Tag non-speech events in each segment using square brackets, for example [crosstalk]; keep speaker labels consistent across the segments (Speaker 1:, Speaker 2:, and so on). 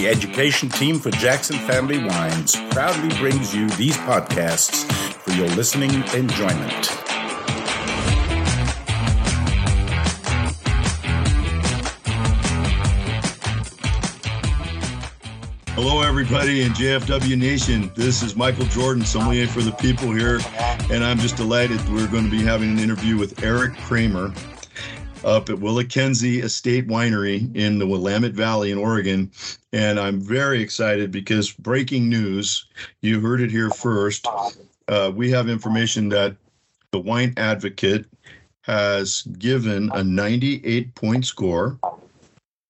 Speaker 1: The education team for Jackson Family Wines proudly brings you these podcasts for your listening enjoyment.
Speaker 2: Hello, everybody in JFW Nation. This is Michael Jordan, sommelier for the people here, and I'm just delighted we're going to be having an interview with Erik Kramer up at WillaKenzie Estate Winery in the Willamette Valley in Oregon. And I'm very excited because breaking news, you heard it here first. Uh, we have information that the Wine Advocate has given a 98 point score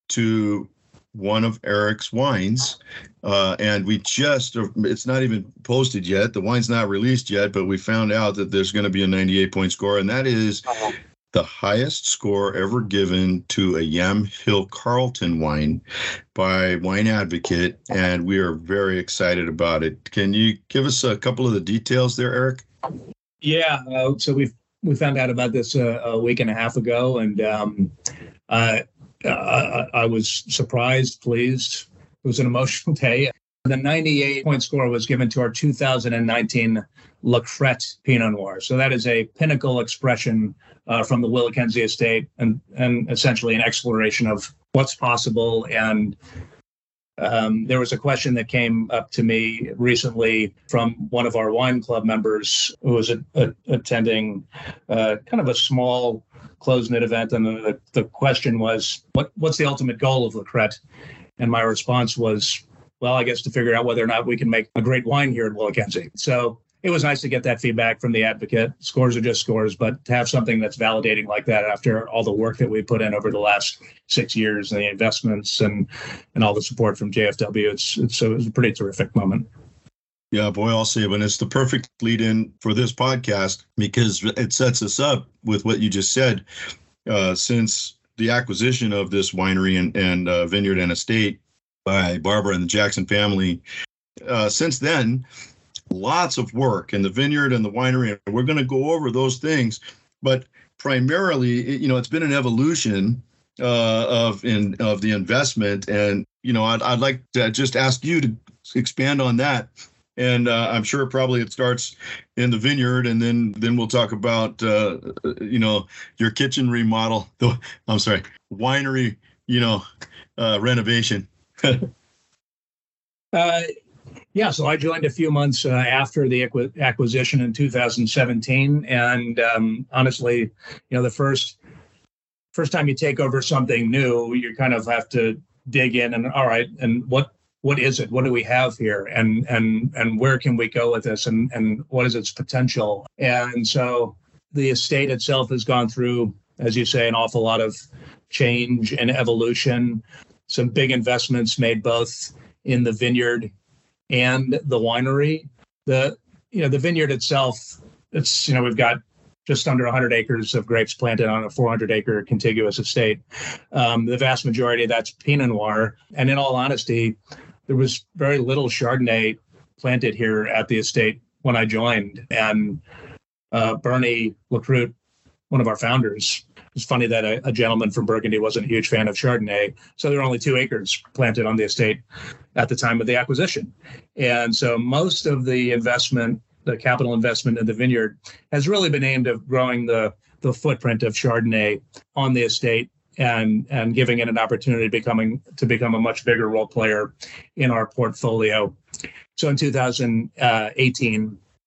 Speaker 2: to one of Erik's wines. Uh, and we just, it's not even posted yet. The wine's not released yet, but we found out that there's going to be a 98 point score. And that is the highest score ever given to a Yamhill Carlton wine by Wine Advocate, and we are very excited about it. Can you give us a couple of the details there, Erik?
Speaker 3: Yeah, uh, so we we found out about this uh, a week and a half ago, and um, uh, I, I was surprised, pleased. It was an emotional [laughs] day. The 98 point score was given to our 2019 La Crête Pinot Noir. So that is a pinnacle expression uh, from the WillaKenzie estate and, and essentially an exploration of what's possible. And um, there was a question that came up to me recently from one of our wine club members who was a, a, attending uh, kind of a small closed knit event. And the, the question was, what, what's the ultimate goal of La Crête? And my response was, well, I guess to figure out whether or not we can make a great wine here at WillaKenzie. So it was nice to get that feedback from the advocate. Scores are just scores, but to have something that's validating like that after all the work that we put in over the last six years and the investments and and all the support from JFW, it's it's a, pretty terrific moment.
Speaker 2: Yeah, boy, I'll say. And it's the perfect lead in for this podcast because it sets us up with what you just said. Uh, since the acquisition of this winery and, and uh, vineyard and estate by Barbara and the Jackson family, uh, since then, lots of work in the vineyard and the winery, and we're going to go over those things. But primarily, you know, it's been an evolution uh, of in of the investment, and you know, I'd, I'd like to just ask you to expand on that. And uh, I'm sure probably it starts in the vineyard, and then then we'll talk about uh, you know your kitchen remodel. [laughs] I'm sorry, winery, you know, uh, renovation. [laughs]
Speaker 3: uh, yeah, so I joined a few months uh, after the acquisition in 2017, and um, honestly, you know, the first first time you take over something new, you kind of have to dig in and all right, and what what is it? What do we have here? And and and where can we go with this? And and what is its potential? And so the estate itself has gone through, as you say, an awful lot of change and evolution. Some big investments made both in the vineyard and the winery. The you know the vineyard itself, it's you know we've got just under 100 acres of grapes planted on a 400 acre contiguous estate. Um, the vast majority of that's Pinot Noir, and in all honesty, there was very little Chardonnay planted here at the estate when I joined, and uh, Bernie Lacroute, one of our founders, it's funny that a, a, gentleman from Burgundy wasn't a huge fan of Chardonnay. So there were only two acres planted on the estate at the time of the acquisition. And so most of the investment, the capital investment in the vineyard, has really been aimed at growing the, the footprint of Chardonnay on the estate and and giving it an opportunity to becoming to become a much bigger role player in our portfolio. So in 2018, uh,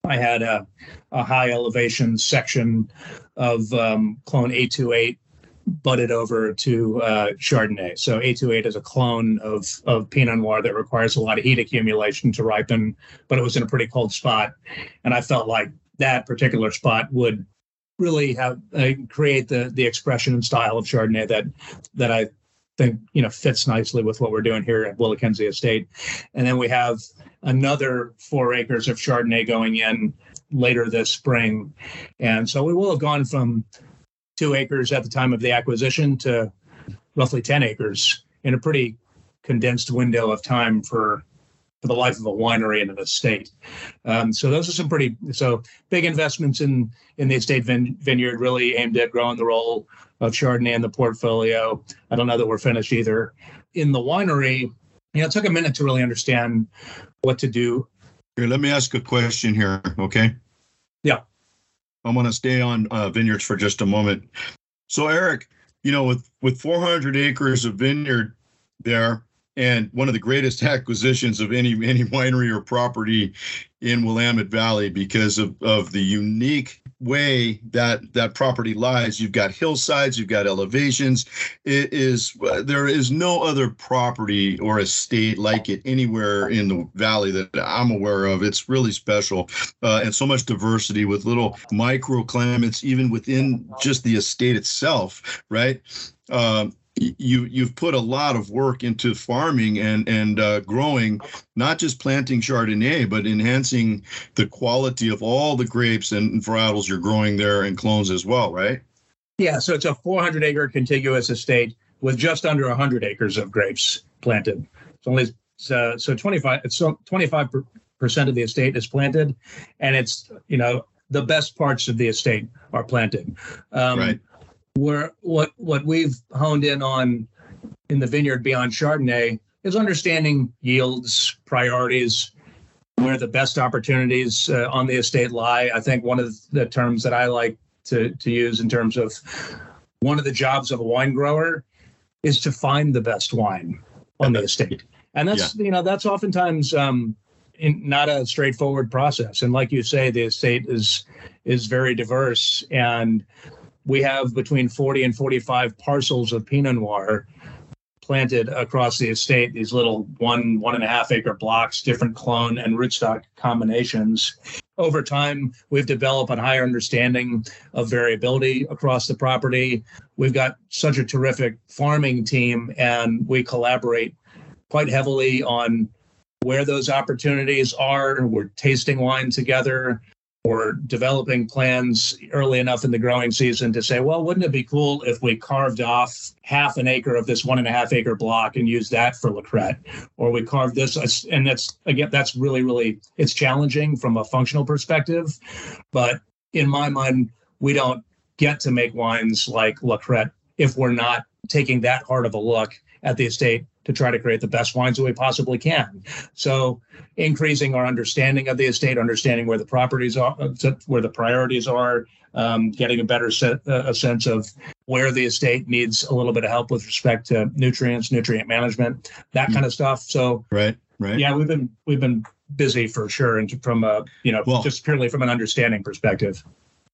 Speaker 3: I had a, a high elevation section of um, clone 828 budded over to uh, Chardonnay. So 828 is a clone of, of Pinot Noir that requires a lot of heat accumulation to ripen, but it was in a pretty cold spot. And I felt like that particular spot would really have uh, create the the expression and style of Chardonnay that that I think you know fits nicely with what we're doing here at WillaKenzie Estate. And then we have another four acres of Chardonnay going in later this spring. And so we will have gone from two acres at the time of the acquisition to roughly 10 acres in a pretty condensed window of time for for the life of a winery and an estate. Um, so those are some pretty so big investments in in the estate vin- vineyard, really aimed at growing the role of Chardonnay in the portfolio. I don't know that we're finished either. In the winery, you know, it took a minute to really understand what to do.
Speaker 2: Here, let me ask a question here, okay?
Speaker 3: Yeah.
Speaker 2: I'm going to stay on uh, vineyards for just a moment. So, Erik, you know, with with 400 acres of vineyard there, and one of the greatest [laughs] acquisitions of any any winery or property in Willamette Valley because of, of the unique way that that property lies. You've got hillsides, you've got elevations. It is there is no other property or estate like it anywhere in the valley that I'm aware of. It's really special, uh, and so much diversity with little microclimates even within just the estate itself. Right. Um, you you've put a lot of work into farming and and uh, growing, not just planting Chardonnay, but enhancing the quality of all the grapes and varietals you're growing there and clones as well, right?
Speaker 3: Yeah, so it's a 400 acre contiguous estate with just under 100 acres of grapes planted. It's only uh, so 25 it's 25 percent of the estate is planted, and it's you know the best parts of the estate are planted.
Speaker 2: Um, right
Speaker 3: where what what we've honed in on in the vineyard beyond Chardonnay is understanding yields, priorities, where the best opportunities uh, on the estate lie. I think one of the terms that I like to to use in terms of one of the jobs of a wine grower is to find the best wine on the estate, and that's yeah. you know that's oftentimes um, in, not a straightforward process. And like you say, the estate is is very diverse and we have between 40 and 45 parcels of Pinot Noir planted across the estate, these little one, one and a half acre blocks, different clone and rootstock combinations. Over time, we've developed a higher understanding of variability across the property. We've got such a terrific farming team, and we collaborate quite heavily on where those opportunities are. We're tasting wine together or developing plans early enough in the growing season to say, well, wouldn't it be cool if we carved off half an acre of this one and a half acre block and used that for La Crête? Or we carved this, and that's again, that's really, really, it's challenging from a functional perspective. But in my mind, we don't get to make wines like La Crête if we're not taking that hard of a look at the estate to try to create the best wines that we possibly can. So increasing our understanding of the estate, understanding where the properties are, where the priorities are, um, getting a better set, uh, a sense of where the estate needs a little bit of help with respect to nutrients, nutrient management, that mm kind of stuff. So
Speaker 2: right, right,
Speaker 3: yeah, we've been we've been busy for sure, and from a you know well, just purely from an understanding perspective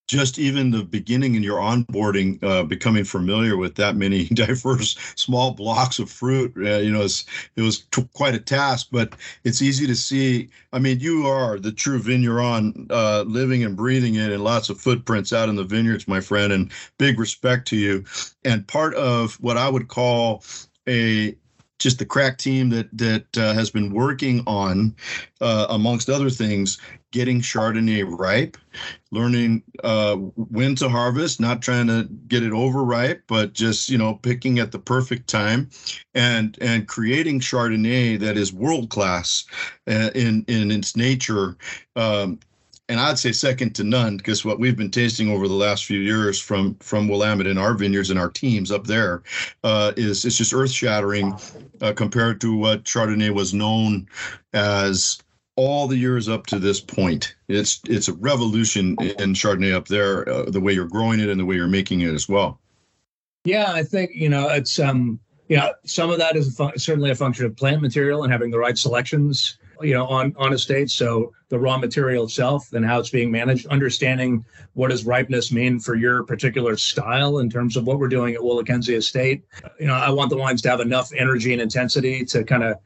Speaker 2: just even the beginning in your onboarding, uh, becoming familiar with that many [laughs] diverse small blocks of fruit, uh, you know, it was t- quite a task. But it's easy to see. I mean, you are the true vigneron, uh, living and breathing it, and lots of footprints out in the vineyards, my friend. And big respect to you. And part of what I would call a just the crack team that that uh, has been working on, uh, amongst other things, getting Chardonnay ripe, learning uh, when to harvest, not trying to get it overripe, but just you know picking at the perfect time, and and creating Chardonnay that is world class uh, in in its nature. Um, and I'd say second to none because what we've been tasting over the last few years from from Willamette in our vineyards and our teams up there uh, is it's just earth shattering uh, compared to what Chardonnay was known as all the years up to this point. It's it's a revolution in Chardonnay up there, uh, the way you're growing it and the way you're making it as well.
Speaker 3: Yeah, I think you know it's um you know some of that is a fun- certainly a function of plant material and having the right selections you know on on estates so the raw material itself and how it's being managed understanding what does ripeness mean for your particular style in terms of what we're doing at WillaKenzie Estate you know I want the wines to have enough energy and intensity to kind of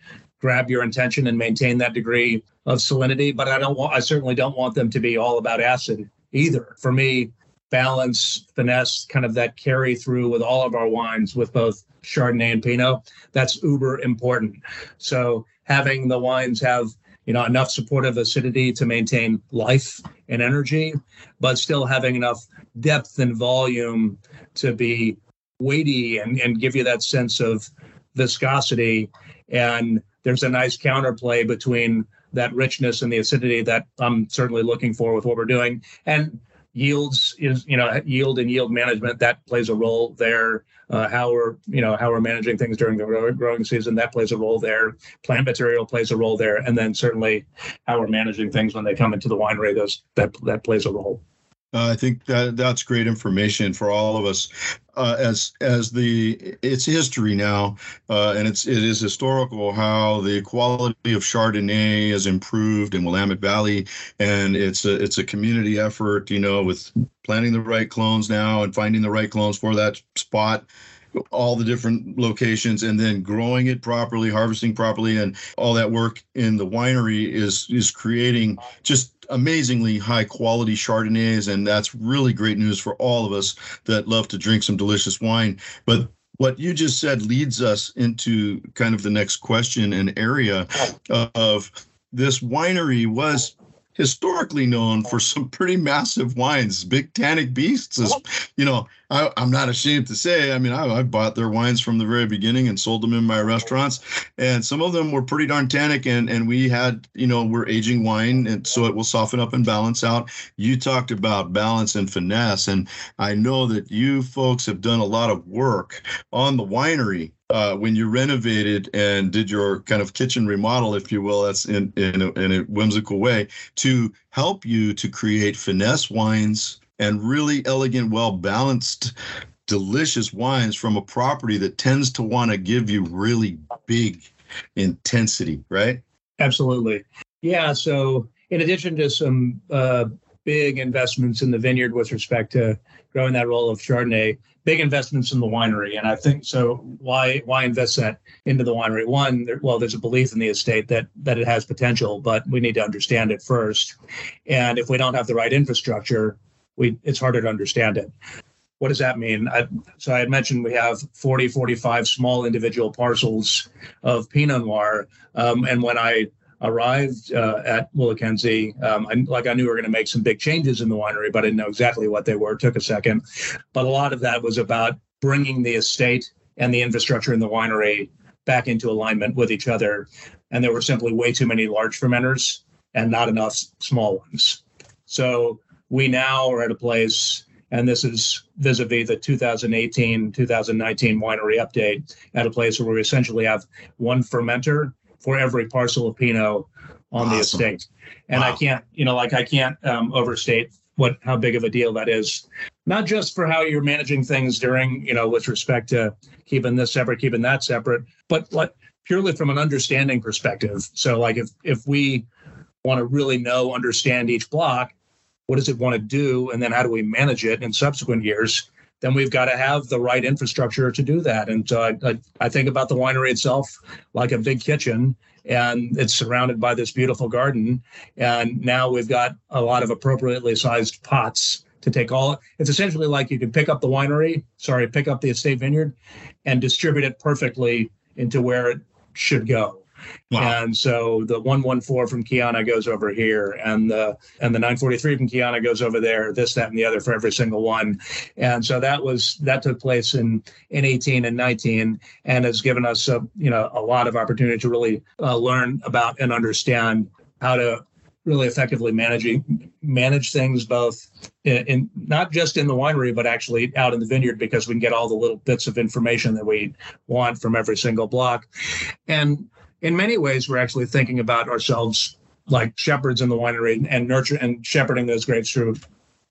Speaker 3: grab your attention and maintain that degree of salinity but I don't want I certainly don't want them to be all about acid either. For me balance finesse kind of that carry through with all of our wines with both Chardonnay and Pinot that's uber important. So having the wines have you know enough supportive acidity to maintain life and energy but still having enough depth and volume to be weighty and, and give you that sense of viscosity and there's a nice counterplay between that richness and the acidity that i'm certainly looking for with what we're doing. And yields is you know yield and yield management that plays a role there. Uh, how we're you know how we're managing things during the growing season that plays a role there. Plant material plays a role there. And then certainly how we're managing things when they come into the winery those that that plays a role
Speaker 2: uh, I think that that's great information for all of us. Uh, as as the it's history now, uh, and it's it is historical how the quality of Chardonnay has improved in Willamette Valley, and it's a it's a community effort. You know, with planting the right clones now and finding the right clones for that spot all the different locations and then growing it properly harvesting properly and all that work in the winery is is creating just amazingly high quality Chardonnays, and that's really great news for all of us that love to drink some delicious wine. But what you just said leads us into kind of the next question and area of this winery was historically known for some pretty massive wines, big tannic beasts. As, oh. you know, I, am not ashamed to say. I mean, I, I, bought their wines from the very beginning and sold them in my restaurants, and some of them were pretty darn tannic. And and we had, you know, we're aging wine, and so it will soften up and balance out. You talked about balance and finesse, and I know that you folks have done a lot of work on the winery uh, when you renovated and did your kind of kitchen remodel, if you will, that's in in a, in a whimsical way, to help you to create finesse wines and really elegant, well balanced, delicious wines from a property that tends to want to give you really big intensity, right?
Speaker 3: Absolutely. Yeah. So, in addition to some uh, big investments in the vineyard with respect to growing that role of Chardonnay, big investments in the winery. And I think so. Why why invest that into the winery? One, there, well, there's a belief in the estate that that it has potential, but we need to understand it first. And if we don't have the right infrastructure, we it's harder to understand it. What does that mean? I, so I had mentioned we have 40, 45 small individual parcels of Pinot Noir. Um, and when I arrived uh, at WillaKenzie, um, I, like I knew we were going to make some big changes in the winery, but I didn't know exactly what they were. It took a second, but a lot of that was about bringing the estate and the infrastructure in the winery back into alignment with each other. And there were simply way too many large fermenters and not enough small ones. So we now are at a place, and this is vis-a-vis the 2018 2019 winery update, at a place where we essentially have one fermenter for every parcel of Pinot on awesome. the estate. And wow. I can't, you know, like I can't um, overstate what how big of a deal that is, not just for how you're managing things during, you know, with respect to keeping this separate, keeping that separate, but like purely from an understanding perspective. So like if if we want to really know, understand each block, what does it want to do, and then how do we manage it in subsequent years? Then we've got to have the right infrastructure to do that. And I, I, I, think about the winery itself like a big kitchen, and it's surrounded by this beautiful garden. And now we've got a lot of appropriately sized pots to take all. It's essentially like you can pick up the winery, sorry, pick up the estate vineyard, and distribute it perfectly into where it should go. Wow. And so the 114 from Kiana goes over here, and the and the 943 from Kiana goes over there. This, that, and the other for every single one. And so that was that took place in in 18 and 19, and has given us a you know a lot of opportunity to really uh, learn about and understand how to really effectively managing manage things both in, in, not just in the winery but actually out in the vineyard because we can get all the little bits of information that we want from every single block and in many ways, we're actually thinking about ourselves like shepherds in the winery and nurture and shepherding those grapes through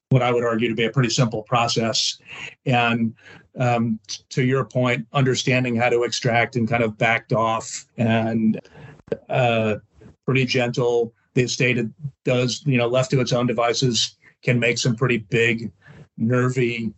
Speaker 3: what I would argue to be a pretty simple process. And um, to your point, understanding how to extract and kind of backed off and uh, pretty gentle. The estate does, you know, left to its own devices, can make some pretty big, nervy,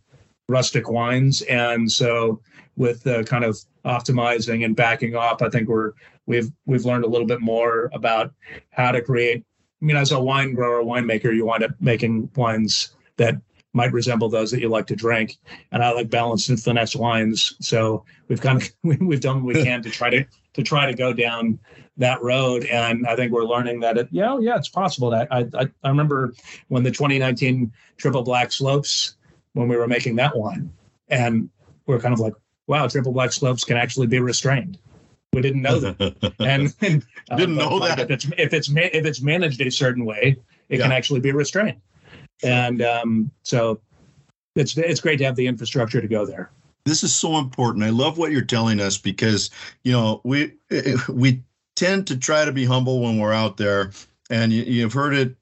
Speaker 3: rustic wines. And so, with the kind of optimizing and backing off, I think we're we've we've learned a little bit more about how to create. I mean, as a wine grower, winemaker, you wind up making wines that might resemble those that you like to drink. And I like balanced and finesse wines, so we've kind of [laughs] we've done what we can to try to to try to go down that road. And I think we're learning that it, yeah, yeah, it's possible that I, I, I remember when the 2019 triple black slopes, when we were making that wine and we're kind of like, wow, triple black slopes can actually be restrained. We didn't know that, and, [laughs] and
Speaker 2: uh, didn't know that
Speaker 3: if it's if it's if it's managed a certain way, it yeah. can actually be restrained. and um, so it's it's great to have the infrastructure to go there.
Speaker 2: This is so important. I love what you're telling us because you know we we tend to try to be humble when we're out there, and you, you've heard it.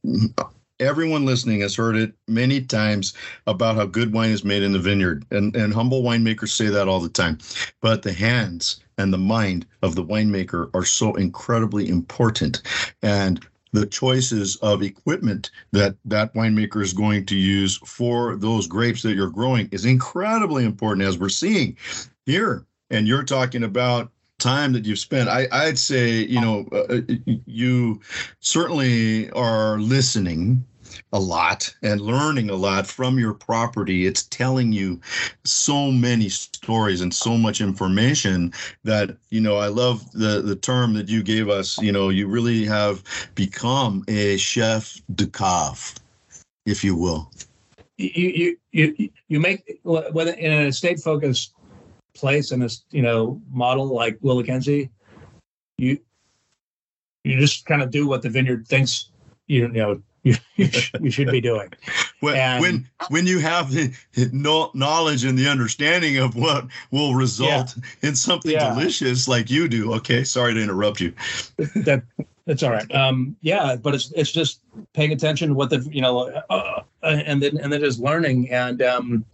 Speaker 2: Everyone listening has heard it many times about how good wine is made in the vineyard, and and humble winemakers say that all the time. But the hands and the mind of the winemaker are so incredibly important, and the choices of equipment that that winemaker is going to use for those grapes that you're growing is incredibly important as we're seeing here. And you're talking about time that you've spent. I, i'd say you know uh, you certainly are listening a lot and learning a lot from your property. It's telling you so many stories and so much information that, you know, I love the, the term that you gave us. You know, you really have become a chef de cave, if you will.
Speaker 3: You, you, you, you make, whether in a state focused place in a, you know, model like WillaKenzie, you, you just kind of do what the vineyard thinks you know you, [laughs] you should be doing. [laughs]
Speaker 2: when, and, when when you have the knowledge and the understanding of what will result yeah, in something yeah. delicious like you do. Okay, sorry to interrupt you. [laughs]
Speaker 3: that that's all right. Um, yeah, but it's it's just paying attention to what the you know, uh, and then and then just learning. And um,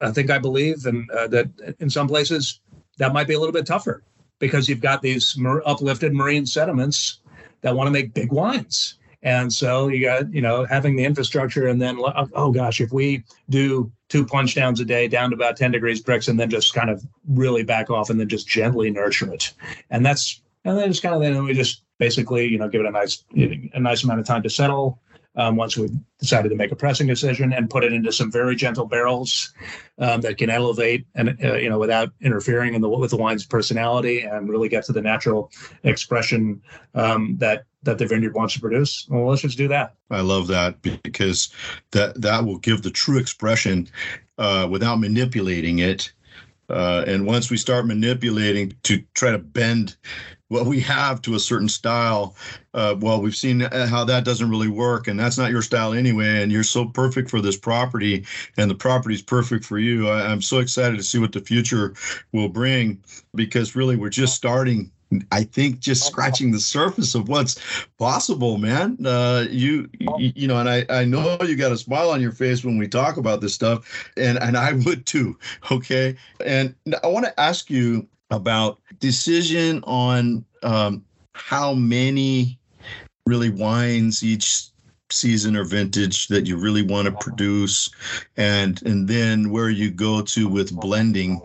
Speaker 3: I think I believe and uh, that in some places that might be a little bit tougher because you've got these uplifted marine sediments that want to make big wines and so you got, you know, having the infrastructure and then, oh gosh, if we do two plunge downs a day down to about 10 degrees Brix and then just kind of really back off and then just gently nurture it. And that's, and then just kind of, then we just basically, you know, give it a nice, a nice amount of time to settle um, once we've decided to make a pressing decision and put it into some very gentle barrels um, that can elevate and uh, you know without interfering in the with the wine's personality and really get to the natural expression um, that that the vineyard wants to produce. Well, let's just do that.
Speaker 2: I love that because that that will give the true expression uh, without manipulating it. Uh, and once we start manipulating to try to bend what we have to a certain style. Uh, well, we've seen how that doesn't really work, and that's not your style anyway. And you're so perfect for this property, and the property is perfect for you. I, I'm so excited to see what the future will bring because really we're just starting I think just scratching the surface of what's possible, man. Uh, you, you, know, and I, I know you got a smile on your face when we talk about this stuff, and and I would too. [laughs] Okay, and I want to ask you about decision on um, how many really wines each season or vintage that you really want to produce and and then where you go to with blending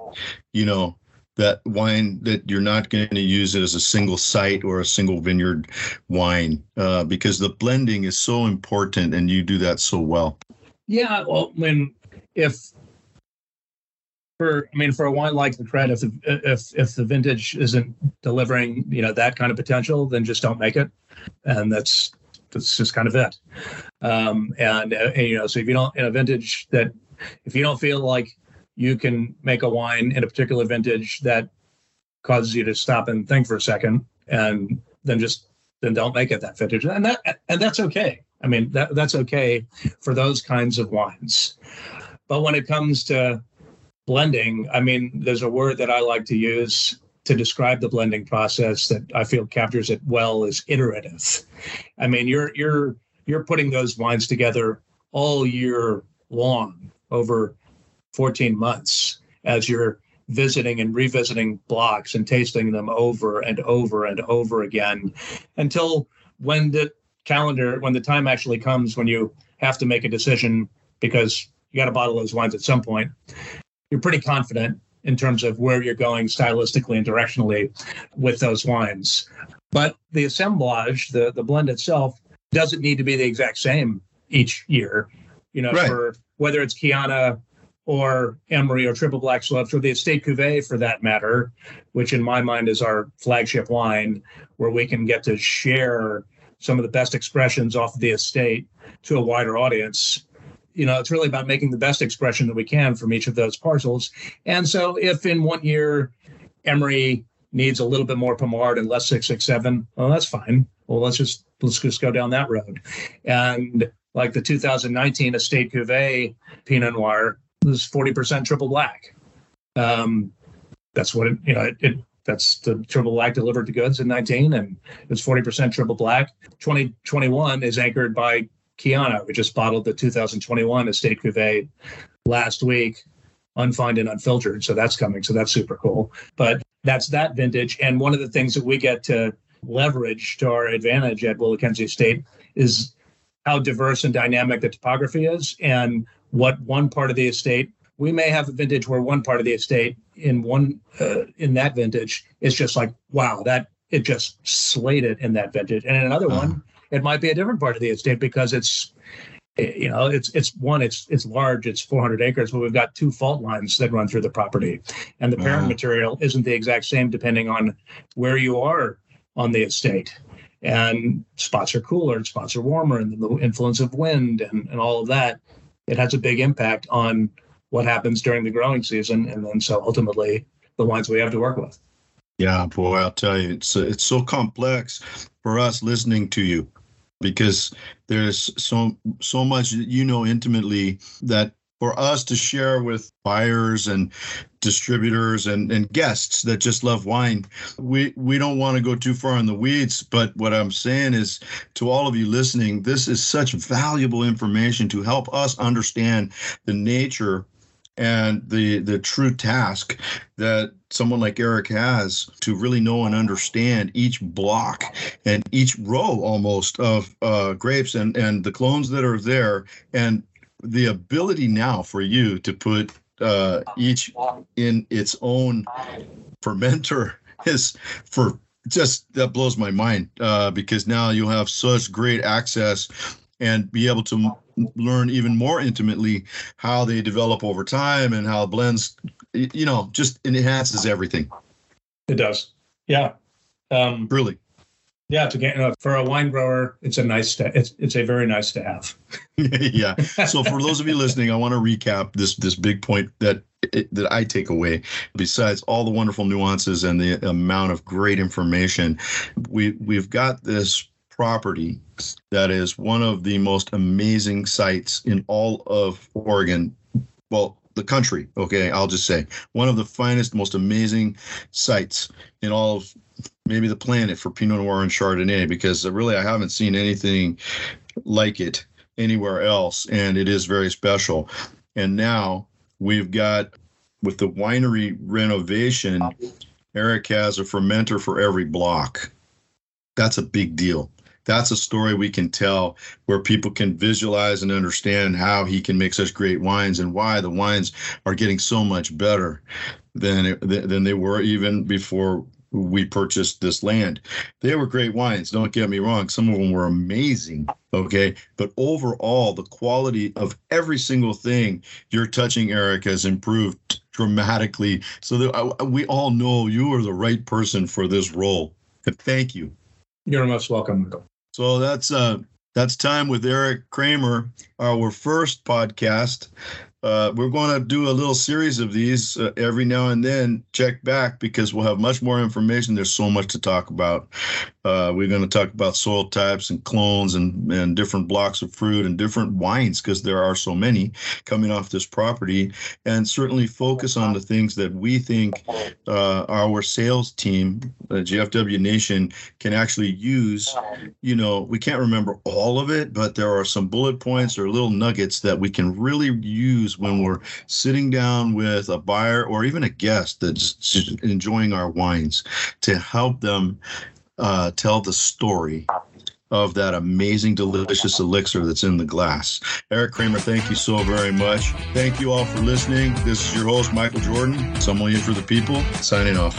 Speaker 2: you know that wine that you're not going to use it as a single site or a single vineyard wine uh, because the blending is so important and you do that so well
Speaker 3: yeah well when if for I mean for a wine like the Crête, if if if the vintage isn't delivering you know that kind of potential, then just don't make it, and that's that's just kind of it. Um, and, uh, and you know, so if you don't in a vintage that if you don't feel like you can make a wine in a particular vintage that causes you to stop and think for a second, and then just then don't make it that vintage, and that and that's okay. I mean that that's okay for those kinds of wines. But when it comes to blending, I mean, there's a word that I like to use to describe the blending process that I feel captures it well is iterative. I mean, you're you're you're putting those wines together all year long over 14 months as you're visiting and revisiting blocks and tasting them over and over and over again until when the calendar when the time actually comes when you have to make a decision because you got to bottle those wines at some point you're pretty confident in terms of where you're going stylistically and directionally with those wines. But the assemblage, the the blend itself, doesn't need to be the exact same each year. You know, right. for whether it's Kiana or Emery or Triple Black Slopes or the Estate Cuvée for that matter, which in my mind is our flagship wine, where we can get to share some of the best expressions off of the estate to a wider audience you know, it's really about making the best expression that we can from each of those parcels. And so if in one year Emery needs a little bit more Pommard and less 667, well, that's fine. Well, let's just let's just go down that road. And like the 2019 Estate Cuvée Pinot Noir was 40% triple black. Um, that's what it, you know, it, it that's the triple black delivered to goods in 19, and it's 40% triple black. 2021 is anchored by Kiana. We just bottled the 2021 Estate Cuvée last week, unfined and unfiltered. So that's coming. So that's super cool. But that's that vintage. And one of the things that we get to leverage to our advantage at WillaKenzie Estate is how diverse and dynamic the topography is and what one part of the estate we may have a vintage where one part of the estate in one uh, in that vintage is just like wow that it just slayed it in that vintage and in another uh-huh. one it might be a different part of the estate because it's you know it's it's one it's it's large it's 400 acres but we've got two fault lines that run through the property and the parent uh-huh. material isn't the exact same depending on where you are on the estate and spots are cooler and spots are warmer and the influence of wind and, and all of that it has a big impact on what happens during the growing season, and then so ultimately the wines we have to work with.
Speaker 2: Yeah, boy, I'll tell you, it's it's so complex for us listening to you because there's so so much you know intimately that for us to share with buyers and distributors and, and guests that just love wine. We we don't want to go too far in the weeds, but what I'm saying is to all of you listening, this is such valuable information to help us understand the nature and the the true task that someone like Erik has to really know and understand each block and each row almost of uh, grapes and and the clones that are there and the ability now for you to put uh, each in its own fermenter [laughs] is for just that blows my mind uh, because now you'll have such great access and be able to learn even more intimately how they develop over time and how blends you know just enhances everything.
Speaker 3: It does. Yeah.
Speaker 2: Um really
Speaker 3: yeah to get uh, for a wine grower it's a nice to it's it's a very nice to have. [laughs]
Speaker 2: Yeah. So for those of you listening i want to recap this this big point that that I take away, besides all the wonderful nuances and the amount of great information, we we've got this property that is one of the most amazing sites in all of Oregon. Well, the country, okay, I'll just say one of the finest, most amazing sites in all of maybe the planet for Pinot Noir and Chardonnay because really I haven't seen anything like it anywhere else, and it is very special. And now we've got with the winery renovation, Erik has a fermenter for every block. That's a big deal that's a story we can tell where people can visualize and understand how he can make such great wines and why the wines are getting so much better than than they were even before we purchased this land. They were great wines, don't get me wrong. Some of them were amazing, okay? But overall, the quality of every single thing you're touching, Erik, has improved dramatically. So that uh, we all know you are the right person for this role. Thank you.
Speaker 3: You're most welcome, Michael.
Speaker 2: So that's uh that's time with Erik Kramer, our first podcast. Uh, we're going to do a little series of these uh, every now and then. Check back because we'll have much more information. There's so much to talk about. Uh, we're going to talk about soil types and clones and, and different blocks of fruit and different wines because there are so many coming off this property. And certainly focus on the things that we think uh, our sales team, the JFW Nation, can actually use. You know, we can't remember all of it, but there are some bullet points or little nuggets that we can really use when we're sitting down with a buyer or even a guest that's enjoying our wines to help them uh, tell the story of that amazing, delicious elixir that's in the glass. Erik Kramer, thank you so very much. Thank you all for listening. This is your host, Michael Jordan, sommelier for the people, signing off.